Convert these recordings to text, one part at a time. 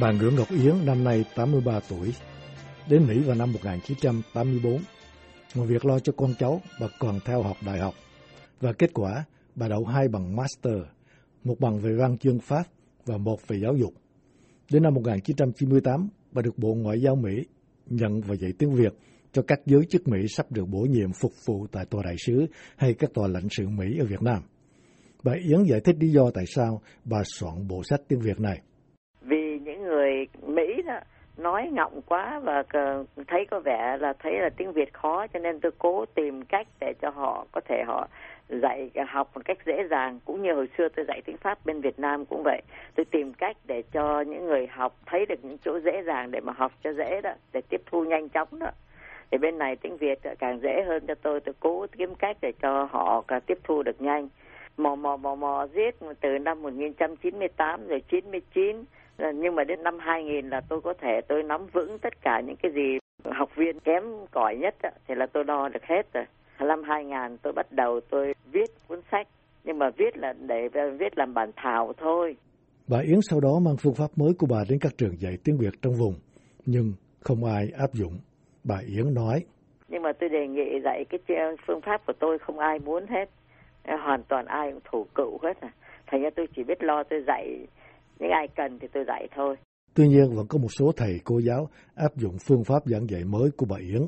Bà Nguyễn Ngọc Yến năm nay 83 tuổi, đến Mỹ vào năm 1984. Ngoài việc lo cho con cháu, bà còn theo học đại học. Và kết quả, bà đậu hai bằng Master, một bằng về văn chương Pháp và một về giáo dục. Đến năm 1998, bà được Bộ Ngoại giao Mỹ nhận và dạy tiếng Việt cho các giới chức Mỹ sắp được bổ nhiệm phục vụ tại tòa đại sứ hay các tòa lãnh sự Mỹ ở Việt Nam. Bà Yến giải thích lý do tại sao bà soạn bộ sách tiếng Việt này. Người Mỹ đó, nói ngọng quá và thấy có vẻ là thấy là tiếng Việt khó, cho nên tôi cố tìm cách để cho họ có thể họ dạy học một cách dễ dàng. Cũng như hồi xưa tôi dạy tiếng Pháp bên Việt Nam cũng vậy. Tôi tìm cách để cho những người học thấy được những chỗ dễ dàng để mà học cho dễ đó, để tiếp thu nhanh chóng đó. Thì bên này tiếng Việt càng dễ hơn cho tôi. Tôi cố kiếm cách để cho họ tiếp thu được nhanh mò mò mò mò giết từ năm 1998 rồi 99 nhưng mà đến năm 2000 là tôi có thể tôi nắm vững tất cả những cái gì học viên kém cỏi nhất thì là tôi đo được hết rồi năm 2000 tôi bắt đầu tôi viết cuốn sách nhưng mà viết là để viết làm bản thảo thôi. Bà Yến sau đó mang phương pháp mới của bà đến các trường dạy tiếng Việt trong vùng, nhưng không ai áp dụng. Bà Yến nói. Nhưng mà tôi đề nghị dạy cái phương pháp của tôi không ai muốn hết. Hoàn toàn ai cũng thủ cựu hết à. Thành ra tôi chỉ biết lo tôi dạy những ai cần thì tôi dạy thôi. Tuy nhiên vẫn có một số thầy cô giáo áp dụng phương pháp giảng dạy mới của bà Yến.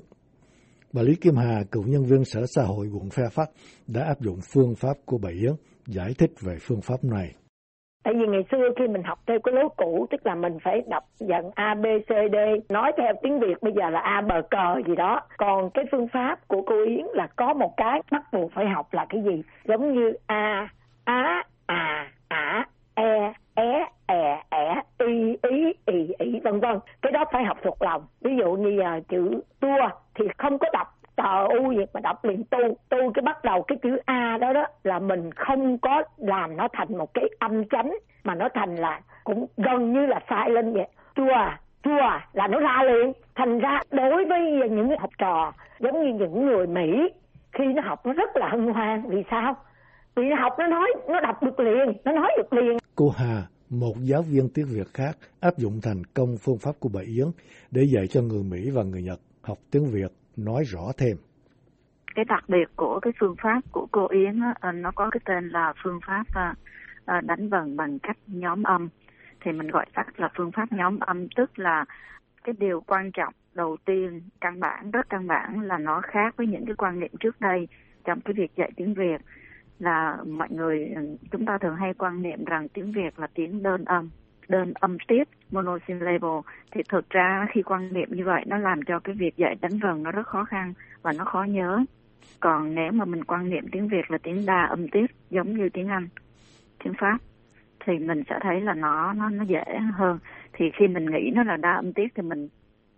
Bà Lý Kim Hà, cựu nhân viên Sở Xã hội quận Fairfax, đã áp dụng phương pháp của bà Yến, giải thích về phương pháp này. Tại vì ngày xưa khi mình học theo cái lối cũ, tức là mình phải đọc dần A, B, C, D, nói theo tiếng Việt bây giờ là A, bờ cờ gì đó. Còn cái phương pháp của cô Yến là có một cái bắt buộc phải học là cái gì? Giống như A, Á, À, Ả, E, É, è ẻ, y, ý, ì, ỉ, vân vân. Cái đó phải học thuộc lòng. Ví dụ như giờ chữ tua thì không có đọc tờ u gì mà đọc liền. Tu tu cái bắt đầu cái chữ a đó đó là mình không có làm nó thành một cái âm chánh, mà nó thành là cũng gần như là sai lên vậy. Chua chua là nó ra liền. Thành ra đối với những học trò, giống như những người mỹ, khi nó học nó rất là hân hoan. Vì sao? Vì nó học nó nói, nó đọc được liền, nó nói được liền. Cô Hà, một giáo viên tiếng Việt khác, áp dụng thành công phương pháp của bà Yến để dạy cho người Mỹ và người Nhật học tiếng Việt nói rõ thêm. Cái đặc biệt của cái phương pháp của cô Yến á, à, nó có cái tên là phương pháp à, à, đánh vần bằng cách nhóm âm. Thì mình gọi tắt là phương pháp nhóm âm tức là cái điều quan trọng đầu tiên căn bản rất căn bản là nó khác với những cái quan niệm trước đây trong cái việc dạy tiếng Việt là mọi người ừ, chúng ta thường hay quan niệm rằng tiếng Việt là tiếng đơn âm đơn âm tiết monosyllable thì thực ra khi quan niệm như vậy nó làm cho cái việc dạy đánh vần nó rất khó khăn và nó khó nhớ. Còn nếu mà mình quan niệm tiếng Việt là tiếng đa âm tiết giống như tiếng Anh tiếng Pháp thì mình sẽ thấy là nó nó nó dễ hơn. Thì khi mình nghĩ nó là đa âm tiết thì mình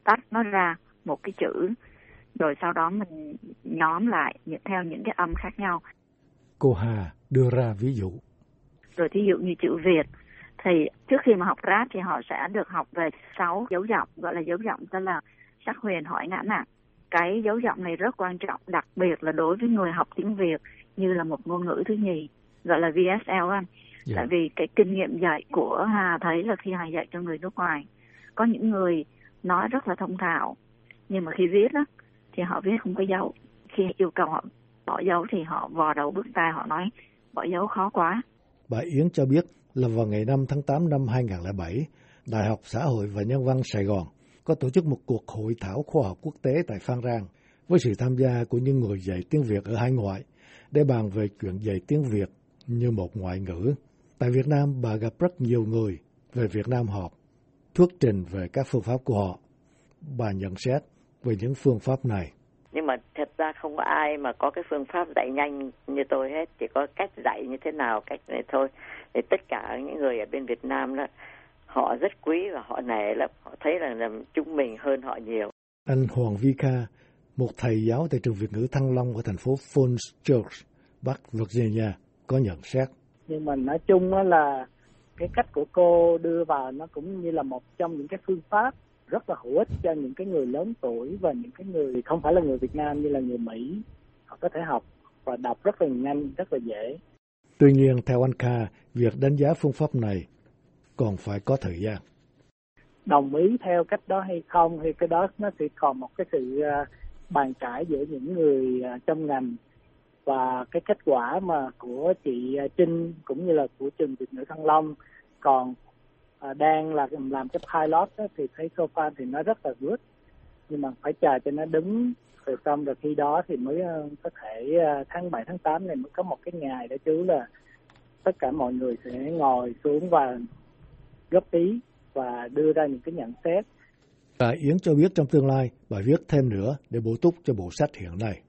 tách nó ra một cái chữ rồi sau đó mình nhóm lại theo những cái âm khác nhau. Cô Hà đưa ra ví dụ. Rồi thí dụ như chữ Việt thì trước khi mà học rap thì họ sẽ được học về sáu dấu giọng gọi là dấu giọng tức là sắc huyền hỏi ngã nặng. Cái dấu giọng này rất quan trọng đặc biệt là đối với người học tiếng Việt như là một ngôn ngữ thứ nhì gọi là VSL anh. Yeah. Dạ. Tại vì cái kinh nghiệm dạy của Hà thấy là khi Hà dạy cho người nước ngoài có những người nói rất là thông thạo nhưng mà khi viết á thì họ viết không có dấu khi yêu cầu họ bỏ dấu thì họ vò đầu bước tay họ nói bỏ dấu khó quá. Bà Yến cho biết là vào ngày 5 tháng 8 năm 2007, Đại học Xã hội và Nhân văn Sài Gòn có tổ chức một cuộc hội thảo khoa học quốc tế tại Phan Rang với sự tham gia của những người dạy tiếng Việt ở hải ngoại để bàn về chuyện dạy tiếng Việt như một ngoại ngữ. Tại Việt Nam, bà gặp rất nhiều người về Việt Nam học, thuyết trình về các phương pháp của họ. Bà nhận xét về những phương pháp này nhưng mà theo ra không có ai mà có cái phương pháp dạy nhanh như tôi hết chỉ có cách dạy như thế nào cách này thôi. Thì tất cả những người ở bên Việt Nam đó họ rất quý và họ nể lắm. Họ thấy là, là chúng mình hơn họ nhiều. Anh Hoàng Vi Kha một thầy giáo tại trường Việt ngữ Thăng Long ở thành phố Falls Church Bắc Virginia có nhận xét. Nhưng mà nói chung là cái cách của cô đưa vào nó cũng như là một trong những cái phương pháp rất là hữu ích cho những cái người lớn tuổi và những cái người không phải là người Việt Nam như là người Mỹ. Họ có thể học và đọc rất là nhanh rất là dễ. Tuy nhiên theo anh Kha việc đánh giá phương pháp này còn phải có thời gian. Đồng ý theo cách đó hay không hay cái đó nó sẽ còn một cái sự uh, bàn cãi giữa những người uh, trong ngành và cái kết quả mà của chị uh, Trinh cũng như là của trường Việt ngữ Thăng Long. Còn uh, đang là làm cái pilot đó, thì thấy sofa thì nó rất là good nhưng mà phải chờ cho nó đứng rồi xong rồi khi đó thì mới uh, có thể uh, tháng 7 tháng 8 này mới có một cái ngày đó chú là tất cả mọi người sẽ ngồi xuống và góp ý và đưa ra những cái nhận xét. Bà Yến cho biết trong tương lai bà viết thêm nữa để bổ túc cho bộ sách hiện nay.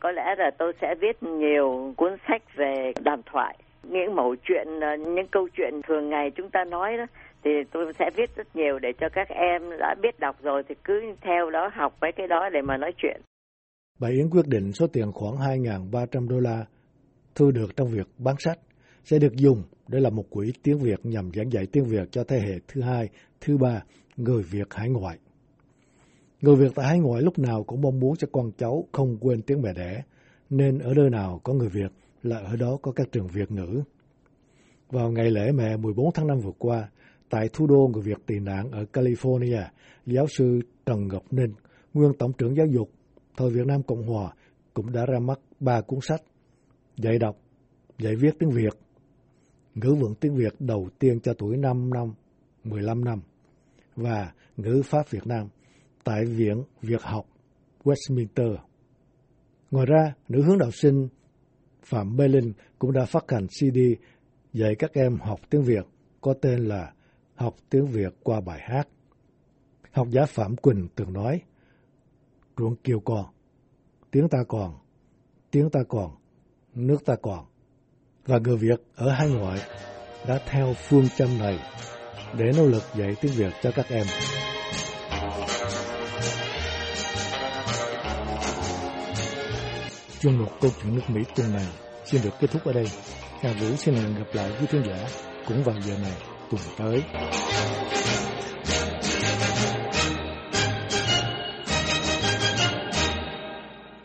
Có lẽ là tôi sẽ viết nhiều cuốn sách về đàm thoại, những mẫu chuyện, ờ, những câu chuyện thường ngày chúng ta nói đó thì tôi sẽ viết rất nhiều để cho các em đã biết đọc rồi thì cứ theo đó học mấy cái đó để mà nói chuyện. Bà Yến quyết định số tiền khoảng 2.300 đô la thu được trong việc bán sách sẽ được dùng để làm một quỹ tiếng Việt nhằm giảng dạy tiếng Việt cho thế hệ thứ hai, thứ ba, người Việt hải ngoại. Người Việt tại hải ngoại lúc nào cũng mong muốn cho con cháu không quên tiếng mẹ đẻ, nên ở nơi nào có người Việt là ở đó có các trường Việt ngữ. Vào ngày lễ mẹ 14 tháng 5 vừa qua, tại thủ đô người Việt tị nạn ở California, giáo sư Trần Ngọc Ninh, nguyên Tổng trưởng Giáo dục thời Việt Nam Cộng Hòa, cũng đã ra mắt ba cuốn sách dạy đọc, dạy viết tiếng Việt ngữ vựng tiếng Việt đầu tiên cho tuổi 5 năm, 15 năm và ngữ pháp Việt Nam tại Viện Việt học Westminster. Ngoài ra, nữ hướng đạo sinh Phạm Mê Linh cũng đã phát hành CD dạy các em học tiếng Việt có tên là Học tiếng Việt qua bài hát. Học giả Phạm Quỳnh từng nói, ruộng kiều còn, tiếng ta còn, tiếng ta còn, nước ta còn và người Việt ở hải ngoại đã theo phương châm này để nỗ lực dạy tiếng Việt cho các em. Chuyên mục câu chuyện nước Mỹ tuần này xin được kết thúc ở đây. Hà Vũ xin hẹn gặp lại quý khán giả cũng vào giờ này tuần tới.